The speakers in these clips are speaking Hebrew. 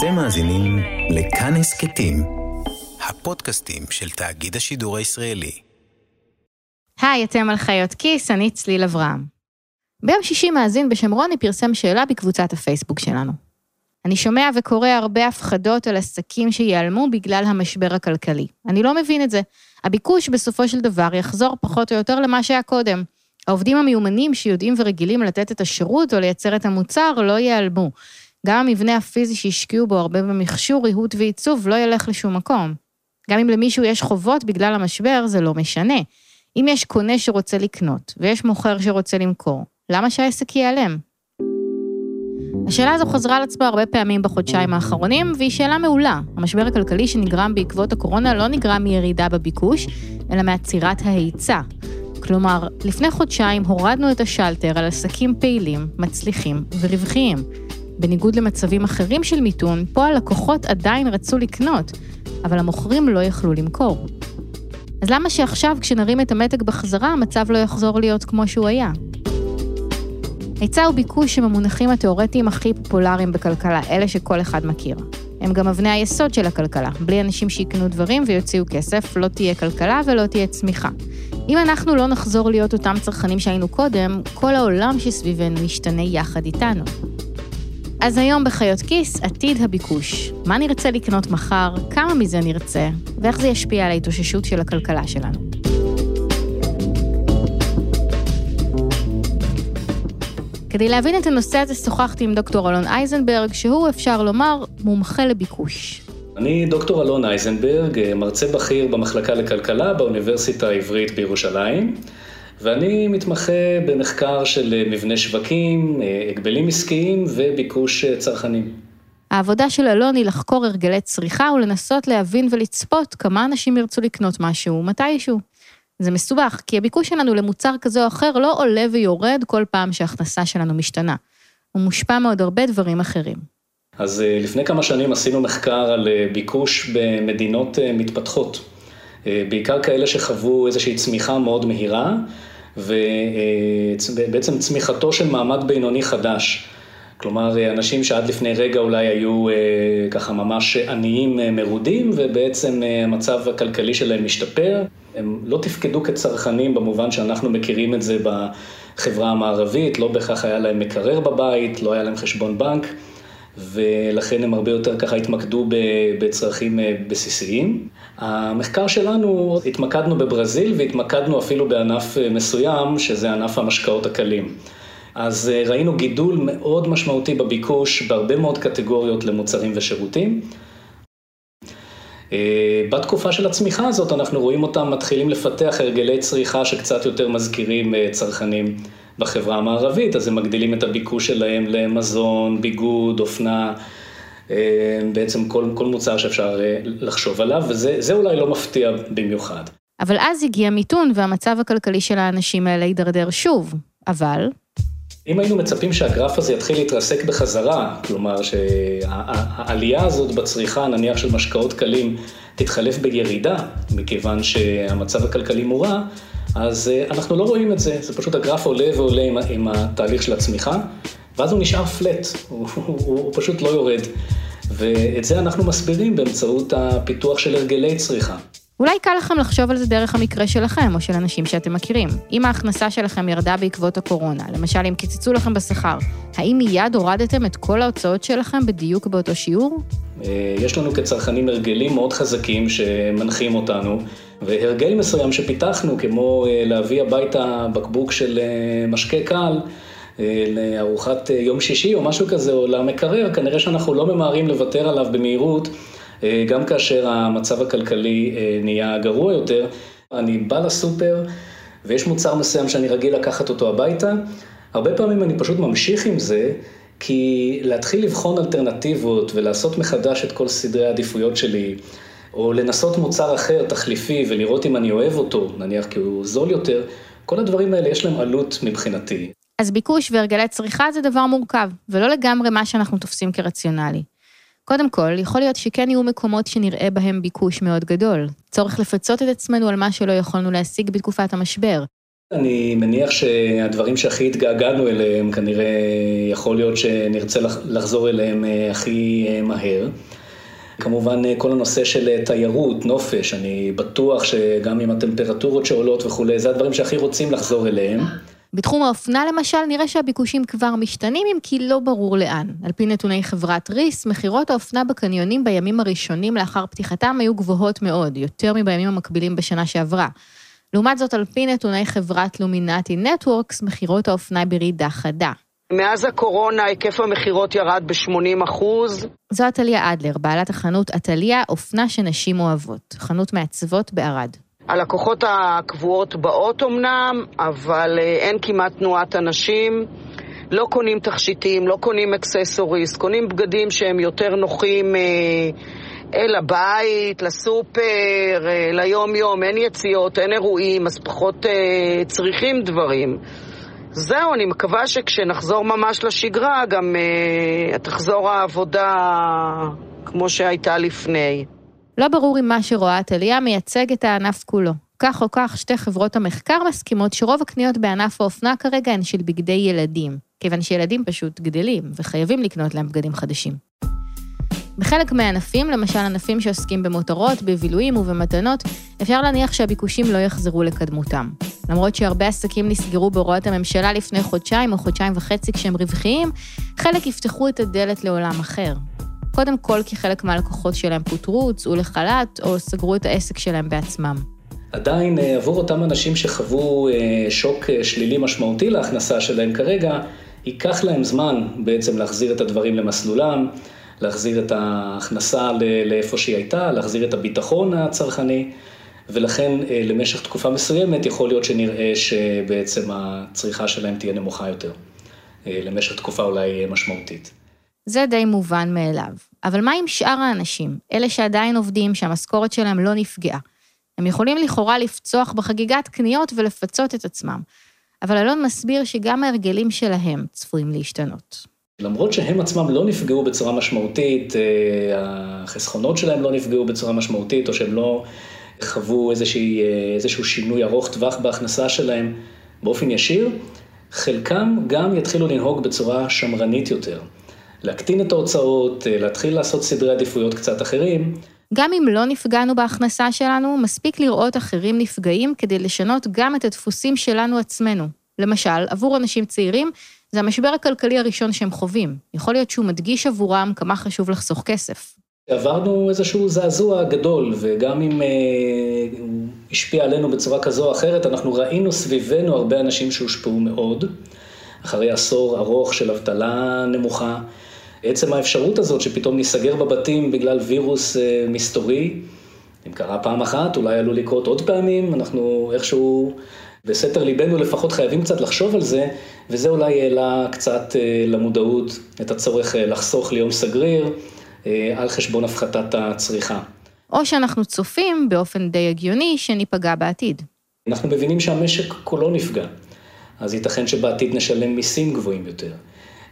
אתם מאזינים לכאן הסכתים, הפודקאסטים של תאגיד השידור הישראלי. היי, אתם על חיות כיס, אני צליל אברהם. ביום שישי מאזין בשם רוני פרסם שאלה בקבוצת הפייסבוק שלנו. אני שומע וקורא הרבה הפחדות על עסקים שייעלמו בגלל המשבר הכלכלי. אני לא מבין את זה. הביקוש בסופו של דבר יחזור פחות או יותר למה שהיה קודם. העובדים המיומנים שיודעים ורגילים לתת את השירות או לייצר את המוצר לא ייעלמו. גם המבנה הפיזי שהשקיעו בו הרבה במכשור, ריהוט ועיצוב לא ילך לשום מקום. גם אם למישהו יש חובות בגלל המשבר, זה לא משנה. אם יש קונה שרוצה לקנות, ויש מוכר שרוצה למכור, למה שהעסק ייעלם? השאלה הזו חזרה על עצמה הרבה פעמים בחודשיים האחרונים, והיא שאלה מעולה. המשבר הכלכלי שנגרם בעקבות הקורונה לא נגרם מירידה בביקוש, אלא מעצירת ההיצע. כלומר, לפני חודשיים הורדנו את השלטר על עסקים פעילים, מצליחים ורווחיים. בניגוד למצבים אחרים של מיתון, פה הלקוחות עדיין רצו לקנות, אבל המוכרים לא יכלו למכור. אז למה שעכשיו, כשנרים את המתג בחזרה, המצב לא יחזור להיות כמו שהוא היה? היצע וביקוש הם המונחים התאורטיים הכי פופולריים בכלכלה, אלה שכל אחד מכיר. הם גם אבני היסוד של הכלכלה. בלי אנשים שיקנו דברים ויוציאו כסף, לא תהיה כלכלה ולא תהיה צמיחה. אם אנחנו לא נחזור להיות אותם צרכנים שהיינו קודם, כל העולם שסביבנו ישתנה יחד איתנו. אז היום בחיות כיס, עתיד הביקוש. מה נרצה לקנות מחר, כמה מזה נרצה, ואיך זה ישפיע על ההתאוששות של הכלכלה שלנו. כדי להבין את הנושא הזה שוחחתי עם דוקטור אלון אייזנברג, שהוא, אפשר לומר, מומחה לביקוש. אני דוקטור אלון אייזנברג, מרצה בכיר במחלקה לכלכלה באוניברסיטה העברית בירושלים. ואני מתמחה במחקר של מבנה שווקים, הגבלים עסקיים וביקוש צרכנים. העבודה של אלון היא לחקור הרגלי צריכה ולנסות להבין ולצפות כמה אנשים ירצו לקנות משהו מתישהו. זה מסובך, כי הביקוש שלנו למוצר כזה או אחר לא עולה ויורד כל פעם שההכנסה שלנו משתנה. הוא מושפע מעוד הרבה דברים אחרים. אז לפני כמה שנים עשינו מחקר על ביקוש במדינות מתפתחות. בעיקר כאלה שחוו איזושהי צמיחה מאוד מהירה, ובעצם צמיחתו של מעמד בינוני חדש. כלומר, אנשים שעד לפני רגע אולי היו ככה ממש עניים מרודים, ובעצם המצב הכלכלי שלהם משתפר. הם לא תפקדו כצרכנים במובן שאנחנו מכירים את זה בחברה המערבית, לא בהכרח היה להם מקרר בבית, לא היה להם חשבון בנק, ולכן הם הרבה יותר ככה התמקדו בצרכים בסיסיים. המחקר שלנו, התמקדנו בברזיל והתמקדנו אפילו בענף מסוים, שזה ענף המשקאות הקלים. אז ראינו גידול מאוד משמעותי בביקוש בהרבה מאוד קטגוריות למוצרים ושירותים. בתקופה של הצמיחה הזאת אנחנו רואים אותם מתחילים לפתח הרגלי צריכה שקצת יותר מזכירים צרכנים בחברה המערבית, אז הם מגדילים את הביקוש שלהם למזון, ביגוד, אופנה, בעצם כל, כל מוצר שאפשר לחשוב עליו, וזה אולי לא מפתיע במיוחד. אבל אז הגיע מיתון והמצב הכלכלי של האנשים האלה הידרדר שוב, אבל... אם היינו מצפים שהגרף הזה יתחיל להתרסק בחזרה, כלומר שהעלייה הזאת בצריכה, נניח של משקאות קלים, תתחלף בירידה, מכיוון שהמצב הכלכלי מורע, אז אנחנו לא רואים את זה, זה פשוט הגרף עולה ועולה עם, עם התהליך של הצמיחה, ואז הוא נשאר פלט, הוא, הוא, הוא פשוט לא יורד. ואת זה אנחנו מסבירים באמצעות הפיתוח של הרגלי צריכה. אולי קל לכם לחשוב על זה דרך המקרה שלכם, או של אנשים שאתם מכירים. אם ההכנסה שלכם ירדה בעקבות הקורונה, למשל אם קיצצו לכם בשכר, האם מיד הורדתם את כל ההוצאות שלכם בדיוק באותו שיעור? יש לנו כצרכנים הרגלים מאוד חזקים שמנחים אותנו, והרגל מסוים שפיתחנו, כמו להביא הביתה בקבוק של משקה קל, לארוחת יום שישי או משהו כזה, או למקרר, כנראה שאנחנו לא ממהרים לוותר עליו במהירות. גם כאשר המצב הכלכלי נהיה גרוע יותר, אני בא לסופר ויש מוצר מסוים שאני רגיל לקחת אותו הביתה, הרבה פעמים אני פשוט ממשיך עם זה, כי להתחיל לבחון אלטרנטיבות ולעשות מחדש את כל סדרי העדיפויות שלי, או לנסות מוצר אחר, תחליפי, ולראות אם אני אוהב אותו, נניח כי הוא זול יותר, כל הדברים האלה יש להם עלות מבחינתי. אז ביקוש והרגלי צריכה זה דבר מורכב, ולא לגמרי מה שאנחנו תופסים כרציונלי. קודם כל, יכול להיות שכן יהיו מקומות שנראה בהם ביקוש מאוד גדול. צורך לפצות את עצמנו על מה שלא יכולנו להשיג בתקופת המשבר. אני מניח שהדברים שהכי התגעגענו אליהם, כנראה יכול להיות שנרצה לחזור אליהם הכי מהר. כמובן כל הנושא של תיירות, נופש, אני בטוח שגם עם הטמפרטורות שעולות וכולי, זה הדברים שהכי רוצים לחזור אליהם. בתחום האופנה למשל, נראה שהביקושים כבר משתנים, אם כי לא ברור לאן. על פי נתוני חברת ריס, מכירות האופנה בקניונים בימים הראשונים לאחר פתיחתם היו גבוהות מאוד, יותר מבימים המקבילים בשנה שעברה. לעומת זאת, על פי נתוני חברת לומינטי נטוורקס, מכירות האופנה בירידה חדה. מאז הקורונה היקף המכירות ירד ב-80 אחוז. זו עתליה אדלר, בעלת החנות עתליה, אופנה שנשים אוהבות, חנות מעצבות בערד. הלקוחות הקבועות באות אמנם, אבל אה, אין כמעט תנועת אנשים. לא קונים תכשיטים, לא קונים אקססוריסט, קונים בגדים שהם יותר נוחים אה, אל הבית, לסופר, אה, ליום-יום, אין יציאות, אין אירועים, אז פחות אה, צריכים דברים. זהו, אני מקווה שכשנחזור ממש לשגרה, גם אה, תחזור העבודה כמו שהייתה לפני. לא ברור אם מה שרואה טליה מייצג את הענף כולו. כך או כך, שתי חברות המחקר מסכימות שרוב הקניות בענף האופנה כרגע הן של בגדי ילדים, כיוון שילדים פשוט גדלים, וחייבים לקנות להם בגדים חדשים. בחלק מהענפים, למשל ענפים שעוסקים במותרות, בבילויים ובמתנות, אפשר להניח שהביקושים לא יחזרו לקדמותם. למרות שהרבה עסקים נסגרו בהוראות הממשלה לפני חודשיים או חודשיים וחצי כשהם רווחיים, חלק יפתחו את הדלת לעולם אחר. קודם כל כי חלק מהלקוחות שלהם פוטרו, הוצאו לחל"ת או סגרו את העסק שלהם בעצמם. עדיין אה, עבור אותם אנשים שחוו אה, שוק אה, שלילי משמעותי להכנסה שלהם כרגע, ייקח להם זמן בעצם להחזיר את הדברים למסלולם, להחזיר את ההכנסה לאיפה שהיא הייתה, להחזיר את הביטחון הצרכני, ולכן למשך תקופה מסוימת יכול להיות שנראה שבעצם הצריכה שלהם תהיה נמוכה יותר, למשך תקופה אולי משמעותית. זה די מובן מאליו. אבל מה עם שאר האנשים, אלה שעדיין עובדים, שהמשכורת שלהם לא נפגעה? הם יכולים לכאורה לפצוח בחגיגת קניות ולפצות את עצמם. אבל אלון מסביר שגם ההרגלים שלהם צפויים להשתנות. למרות שהם עצמם לא נפגעו בצורה משמעותית, אה, החסכונות שלהם לא נפגעו בצורה משמעותית, או שהם לא חוו איזושהי, אה, איזשהו שינוי ארוך טווח בהכנסה שלהם באופן ישיר, חלקם גם יתחילו לנהוג בצורה שמרנית יותר. להקטין את ההוצאות, אה, להתחיל לעשות סדרי עדיפויות קצת אחרים. גם אם לא נפגענו בהכנסה שלנו, מספיק לראות אחרים נפגעים כדי לשנות גם את הדפוסים שלנו עצמנו. למשל, עבור אנשים צעירים, זה המשבר הכלכלי הראשון שהם חווים. יכול להיות שהוא מדגיש עבורם כמה חשוב לחסוך כסף. עברנו איזשהו זעזוע גדול, וגם אם אה, הוא השפיע עלינו בצורה כזו או אחרת, אנחנו ראינו סביבנו הרבה אנשים שהושפעו מאוד, אחרי עשור ארוך של אבטלה נמוכה. עצם האפשרות הזאת שפתאום ניסגר בבתים בגלל וירוס אה, מסתורי, אם קרה פעם אחת, אולי עלול לקרות עוד פעמים, אנחנו איכשהו בסתר ליבנו לפחות חייבים קצת לחשוב על זה, וזה אולי העלה קצת אה, למודעות את הצורך אה, לחסוך ליום סגריר על חשבון הפחתת הצריכה. או שאנחנו צופים באופן די הגיוני שניפגע בעתיד. אנחנו מבינים שהמשק כולו נפגע, אז ייתכן שבעתיד נשלם מיסים גבוהים יותר.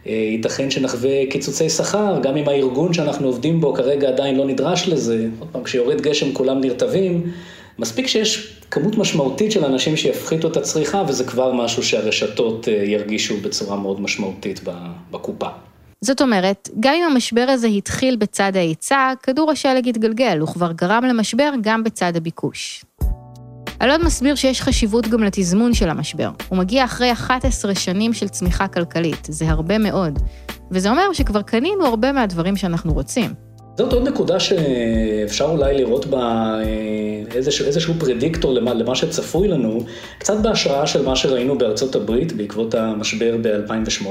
אה, ייתכן שנחווה קיצוצי שכר, גם אם הארגון שאנחנו עובדים בו כרגע עדיין לא נדרש לזה, עוד פעם, כשיורד גשם כולם נרטבים, מספיק שיש כמות משמעותית של אנשים שיפחיתו את הצריכה, וזה כבר משהו שהרשתות אה, ירגישו בצורה מאוד משמעותית בקופה. זאת אומרת, גם אם המשבר הזה התחיל בצד ההיצע, כדור השלג התגלגל, הוא כבר גרם למשבר גם בצד הביקוש. אלון מסביר שיש חשיבות גם לתזמון של המשבר. הוא מגיע אחרי 11 שנים של צמיחה כלכלית, זה הרבה מאוד. וזה אומר שכבר קנינו הרבה מהדברים שאנחנו רוצים. זאת עוד נקודה שאפשר אולי לראות בה אה, איזשהו, איזשהו פרדיקטור למה, למה שצפוי לנו, קצת בהשראה של מה שראינו בארצות הברית בעקבות המשבר ב-2008.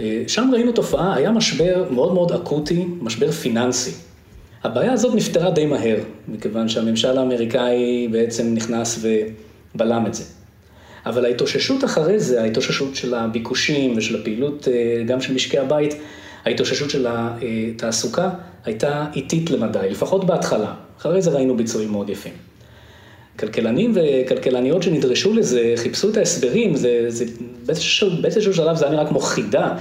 אה, שם ראינו תופעה, היה משבר מאוד מאוד אקוטי, משבר פיננסי. הבעיה הזאת נפתרה די מהר, מכיוון שהממשל האמריקאי בעצם נכנס ובלם את זה. אבל ההתאוששות אחרי זה, ההתאוששות של הביקושים ושל הפעילות אה, גם של משקי הבית, ההתאוששות של התעסוקה הייתה איטית למדי, לפחות בהתחלה. אחרי זה ראינו ביצועים מאוד יפים. כלכלנים וכלכלניות שנדרשו לזה, חיפשו את ההסברים, זה, זה באיזשהו, באיזשהו שלב זה היה נראה כמו חידה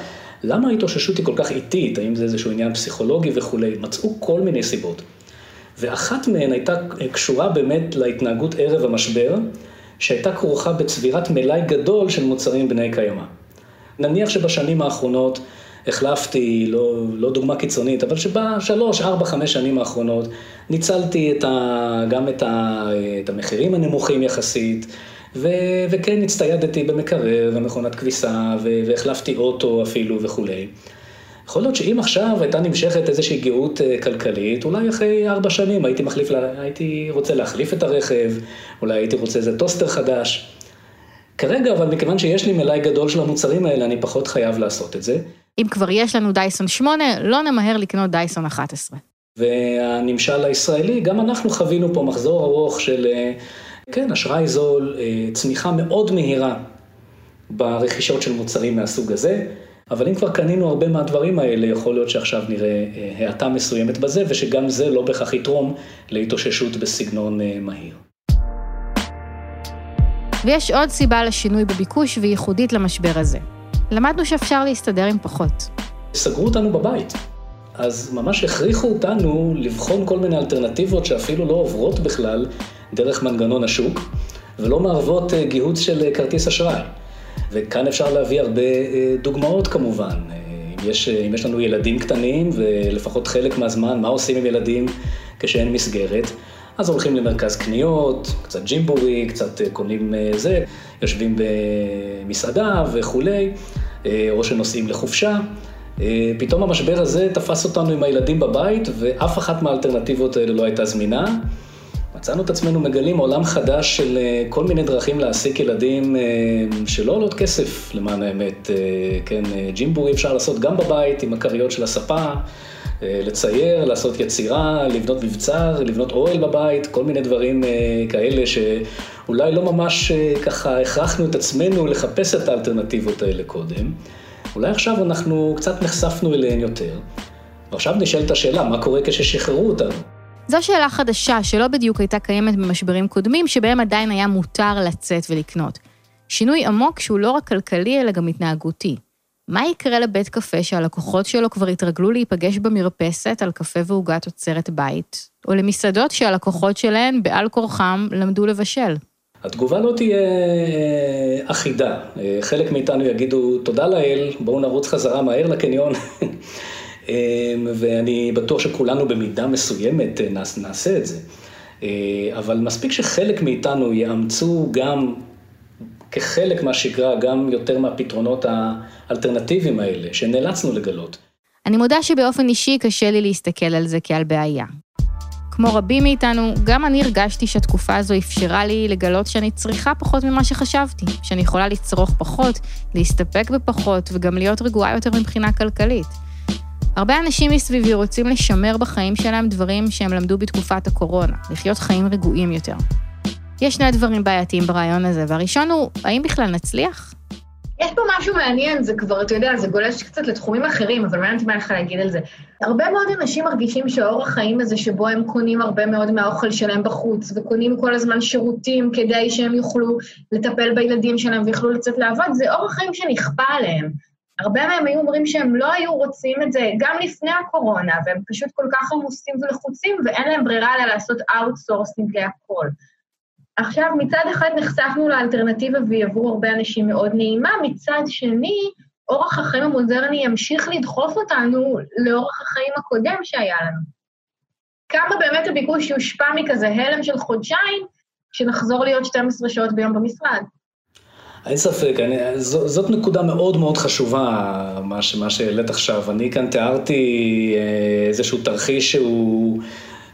למה ההתאוששות היא כל כך איטית? האם זה איזשהו עניין פסיכולוגי וכולי? מצאו כל מיני סיבות. ואחת מהן הייתה קשורה באמת להתנהגות ערב המשבר שהייתה כרוכה בצבירת מלאי גדול של מוצרים בני קיימא. נניח שבשנים האחרונות החלפתי, לא, לא דוגמה קיצונית, אבל שבשלוש, ארבע, חמש שנים האחרונות ניצלתי את ה, גם את, ה, את המחירים הנמוכים יחסית, ו, וכן הצטיידתי במקרר ומכונת כביסה, והחלפתי אוטו אפילו וכולי. יכול להיות שאם עכשיו הייתה נמשכת איזושהי גאות אה, כלכלית, אולי אחרי ארבע שנים הייתי, מחליף, הייתי רוצה להחליף את הרכב, אולי הייתי רוצה איזה טוסטר חדש. כרגע, אבל מכיוון שיש לי מלאי גדול של המוצרים האלה, אני פחות חייב לעשות את זה. אם כבר יש לנו דייסון 8, לא נמהר לקנות דייסון 11. והנמשל הישראלי, גם אנחנו חווינו פה מחזור ארוך של, אה, כן, אשראי זול, אה, צמיחה מאוד מהירה ברכישות של מוצרים מהסוג הזה. אבל אם כבר קנינו הרבה מהדברים האלה, יכול להיות שעכשיו נראה אה, האטה מסוימת בזה, ושגם זה לא בהכרח יתרום להתאוששות בסגנון מהיר. ויש עוד סיבה לשינוי בביקוש וייחודית למשבר הזה. למדנו שאפשר להסתדר עם פחות. סגרו אותנו בבית. אז ממש הכריחו אותנו לבחון כל מיני אלטרנטיבות שאפילו לא עוברות בכלל דרך מנגנון השוק, ולא מערבות אה, גיהוץ של אה, כרטיס אשראי. וכאן אפשר להביא הרבה אה, דוגמאות כמובן. אם יש, אם יש לנו ילדים קטנים, ולפחות חלק מהזמן, מה עושים עם ילדים כשאין מסגרת? אז הולכים למרכז קניות, קצת ג'ימבורי, קצת אה, קונים אה, זה, יושבים במסעדה וכולי, אה, או שנוסעים לחופשה. פתאום המשבר הזה תפס אותנו עם הילדים בבית, ואף אחת מהאלטרנטיבות האלה לא הייתה זמינה. מצאנו את עצמנו מגלים עולם חדש של כל מיני דרכים להעסיק ילדים שלא עולות כסף, למען האמת. כן, ג'ימבורי אפשר לעשות גם בבית עם הכריות של הספה. אה, לצייר, לעשות יצירה, לבנות מבצר, לבנות אוהל בבית, כל מיני דברים אה, כאלה שאולי לא ממש אה, ככה הכרחנו את עצמנו לחפש את האלטרנטיבות האלה קודם. אולי עכשיו אנחנו קצת נחשפנו אליהן יותר. ועכשיו נשאלת השאלה, מה קורה כששחררו אותנו? זו שאלה חדשה שלא בדיוק הייתה קיימת במשברים קודמים, שבהם עדיין היה מותר לצאת ולקנות. שינוי עמוק שהוא לא רק כלכלי, אלא גם התנהגותי. מה יקרה לבית קפה שהלקוחות שלו כבר התרגלו להיפגש במרפסת על קפה ועוגת תוצרת בית, או למסעדות שהלקוחות שלהן, בעל כורחם, למדו לבשל? התגובה לא תהיה אה, אחידה. אה, חלק מאיתנו יגידו, תודה לאל, בואו נרוץ חזרה מהר לקניון. אה, ואני בטוח שכולנו במידה מסוימת נעשה את זה. אבל מספיק שחלק מאיתנו יאמצו גם כחלק מהשגרה גם יותר מהפתרונות האלטרנטיביים האלה, שנאלצנו לגלות. אני מודה שבאופן אישי קשה לי להסתכל על זה כעל בעיה. כמו רבים מאיתנו, גם אני הרגשתי שהתקופה הזו אפשרה לי לגלות שאני צריכה פחות ממה שחשבתי, שאני יכולה לצרוך פחות, להסתפק בפחות וגם להיות רגועה יותר מבחינה כלכלית. הרבה אנשים מסביבי רוצים לשמר בחיים שלהם דברים שהם למדו בתקופת הקורונה, לחיות חיים רגועים יותר. יש שני דברים בעייתיים ברעיון הזה, והראשון הוא, האם בכלל נצליח? יש פה משהו מעניין, זה כבר, אתה יודע, זה גולש קצת לתחומים אחרים, אבל מעניין אותי מה לך להגיד על זה. הרבה מאוד אנשים מרגישים שהאורח חיים הזה, שבו הם קונים הרבה מאוד מהאוכל שלהם בחוץ, וקונים כל הזמן שירותים כדי שהם יוכלו לטפל בילדים שלהם ויוכלו לצאת לעבוד, זה אורח חיים שנכפה עליהם. הרבה מהם היו אומרים שהם לא היו רוצים את זה גם לפני הקורונה, והם פשוט כל כך עמוסים ולחוצים, ואין להם ברירה אלא לעשות outsourcing להכל. עכשיו, מצד אחד נחשפנו לאלטרנטיבה והיא עבור הרבה אנשים מאוד נעימה, מצד שני, אורח החיים המודרני ימשיך לדחוף אותנו לאורח החיים הקודם שהיה לנו. כמה באמת הביקוש יושפע מכזה הלם של חודשיים, שנחזור להיות 12 שעות ביום במשרד? אין ספק, אני, ז, זאת נקודה מאוד מאוד חשובה, מה, מה שהעלית עכשיו. אני כאן תיארתי אה, איזשהו תרחיש שהוא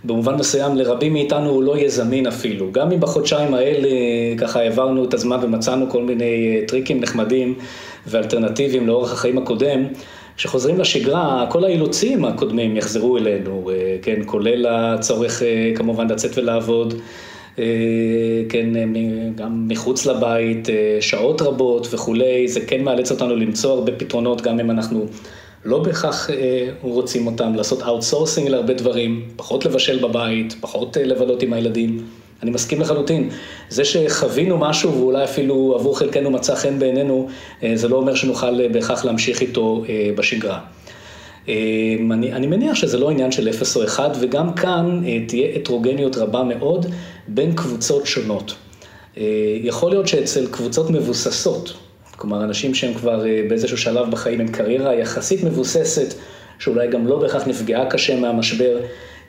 במובן מסוים לרבים מאיתנו הוא לא יהיה זמין אפילו. גם אם בחודשיים האלה ככה העברנו את הזמן ומצאנו כל מיני אה, טריקים נחמדים ואלטרנטיביים לאורך החיים הקודם, כשחוזרים לשגרה, כל האילוצים הקודמים יחזרו אלינו, אה, כן, כולל הצורך אה, כמובן לצאת ולעבוד. כן, גם מחוץ לבית, שעות רבות וכולי, זה כן מאלץ אותנו למצוא הרבה פתרונות, גם אם אנחנו לא בהכרח אה, רוצים אותם, לעשות outsourcing להרבה דברים, פחות לבשל בבית, פחות אה, לבלות עם הילדים. אני מסכים לחלוטין. זה שחווינו משהו ואולי אפילו עבור חלקנו מצא חן בעינינו, אה, זה לא אומר שנוכל בהכרח להמשיך איתו בשגרה. אני, אני מניח שזה לא עניין של אפס או אחד, וגם כאן תהיה הטרוגניות רבה מאוד בין קבוצות שונות. יכול להיות שאצל קבוצות מבוססות, כלומר אנשים שהם כבר באיזשהו שלב בחיים עם קריירה יחסית מבוססת, שאולי גם לא בהכרח נפגעה קשה מהמשבר,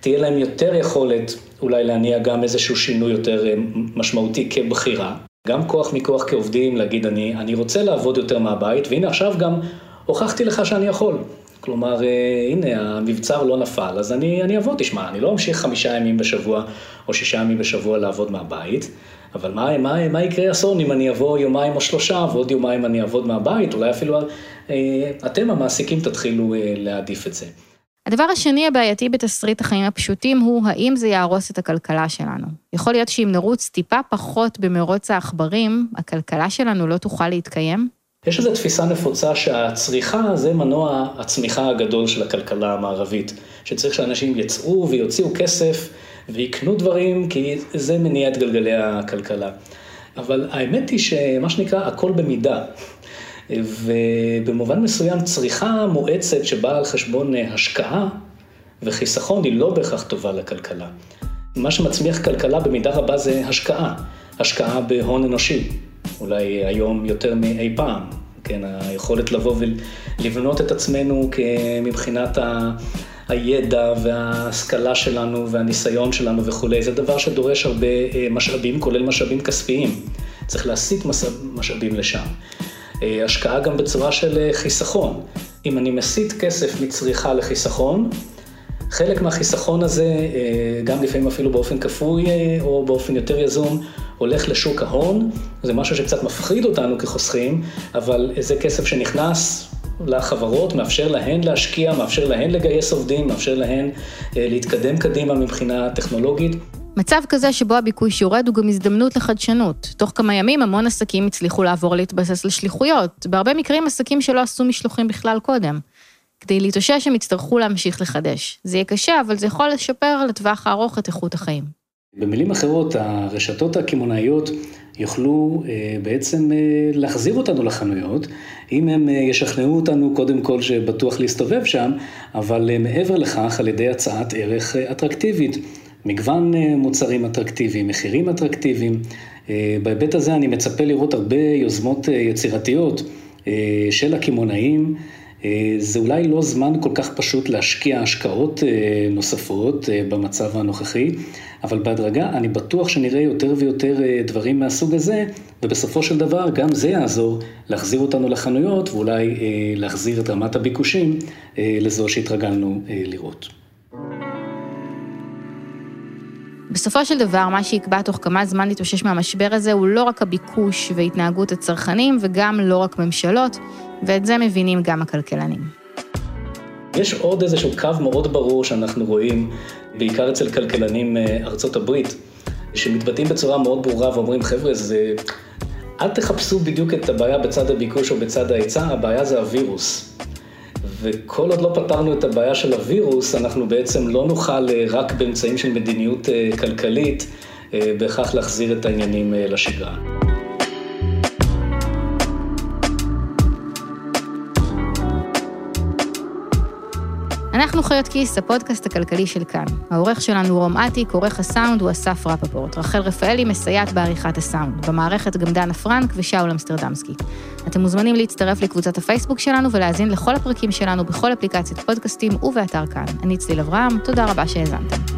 תהיה להם יותר יכולת אולי להניע גם איזשהו שינוי יותר משמעותי כבחירה. גם כוח מכוח כעובדים, להגיד אני, אני רוצה לעבוד יותר מהבית, והנה עכשיו גם הוכחתי לך שאני יכול. כלומר, אה, הנה, המבצר לא נפל, אז אני, אני אעבוד, תשמע, אני לא אמשיך חמישה ימים בשבוע או שישה ימים בשבוע לעבוד מהבית, אבל מה, מה, מה יקרה אסון אם אני אבוא יומיים או שלושה, ועוד יומיים אני אעבוד מהבית, אולי אפילו אה, אתם המעסיקים תתחילו אה, להעדיף את זה. הדבר השני הבעייתי בתסריט החיים הפשוטים הוא האם זה יהרוס את הכלכלה שלנו. יכול להיות שאם נרוץ טיפה פחות במרוץ העכברים, הכלכלה שלנו לא תוכל להתקיים? יש איזו תפיסה נפוצה שהצריכה זה מנוע הצמיחה הגדול של הכלכלה המערבית, שצריך שאנשים יצאו ויוציאו כסף ויקנו דברים, כי זה מניע את גלגלי הכלכלה. אבל האמת היא שמה שנקרא הכל במידה. ובמובן מסוים צריכה מואצת שבאה על חשבון השקעה וחיסכון היא לא בהכרח טובה לכלכלה. מה שמצמיח כלכלה במידה רבה זה השקעה, השקעה בהון אנושי, אולי היום יותר מאי פעם, כן, היכולת לבוא ולבנות את עצמנו מבחינת ה... הידע וההשכלה שלנו והניסיון שלנו וכולי, זה דבר שדורש הרבה אה, משאבים, כולל משאבים כספיים. צריך להסיט משאבים לשם. אה, השקעה גם בצורה של אה, חיסכון. אם אני מסיט כסף מצריכה לחיסכון, חלק מהחיסכון הזה, גם לפעמים אפילו באופן כפוי או באופן יותר יזום, הולך לשוק ההון. זה משהו שקצת מפחיד אותנו כחוסכים, אבל זה כסף שנכנס לחברות, מאפשר להן להשקיע, מאפשר להן לגייס עובדים, מאפשר להן להתקדם קדימה מבחינה טכנולוגית. מצב כזה שבו הביקוש יורד הוא גם הזדמנות לחדשנות. תוך כמה ימים המון עסקים הצליחו לעבור להתבסס לשליחויות, בהרבה מקרים עסקים שלא עשו משלוחים בכלל קודם. כדי להתאושש הם יצטרכו להמשיך לחדש. זה יהיה קשה, אבל זה יכול לשפר לטווח הארוך את איכות החיים. במילים אחרות, הרשתות הקמעונאיות יוכלו אה, בעצם אה, להחזיר אותנו לחנויות, אם הם אה, ישכנעו אותנו קודם כל שבטוח להסתובב שם, אבל מעבר לכך על ידי הצעת ערך אטרקטיבית. מגוון מוצרים אטרקטיביים, מחירים אטרקטיביים. בהיבט הזה אני מצפה לראות הרבה יוזמות יצירתיות של הקמעונאים. זה אולי לא זמן כל כך פשוט להשקיע השקעות נוספות במצב הנוכחי, אבל בהדרגה אני בטוח שנראה יותר ויותר דברים מהסוג הזה, ובסופו של דבר גם זה יעזור להחזיר אותנו לחנויות ואולי להחזיר את רמת הביקושים לזו שהתרגלנו לראות. בסופו של דבר, מה שיקבע תוך כמה זמן להתאושש מהמשבר הזה הוא לא רק הביקוש והתנהגות הצרכנים, וגם לא רק ממשלות, ואת זה מבינים גם הכלכלנים. יש עוד איזשהו קו מאוד ברור שאנחנו רואים, בעיקר אצל כלכלנים אה, ארצות הברית, שמתבטאים בצורה מאוד ברורה ואומרים, חבר'ה, זה... אל תחפשו בדיוק את הבעיה בצד הביקוש או בצד ההיצע, הבעיה זה הווירוס. וכל עוד לא פתרנו את הבעיה של הווירוס, אנחנו בעצם לא נוכל אה, רק באמצעים של מדיניות אה, כלכלית בהכרח להחזיר את העניינים לשגרה. אנחנו חיות כיס, הפודקאסט הכלכלי של כאן. העורך שלנו הוא רום אטיק, עורך הסאונד הוא אסף רפפורט. רחל רפאלי מסייעת בעריכת הסאונד. במערכת גם דנה פרנק ושאול אמסטרדמסקי. אתם מוזמנים להצטרף לקבוצת הפייסבוק שלנו ולהאזין לכל הפרקים שלנו בכל אפליקציית פודקאסטים ובאתר כאן. אני צליל אברהם, תודה רבה שהאזנתם.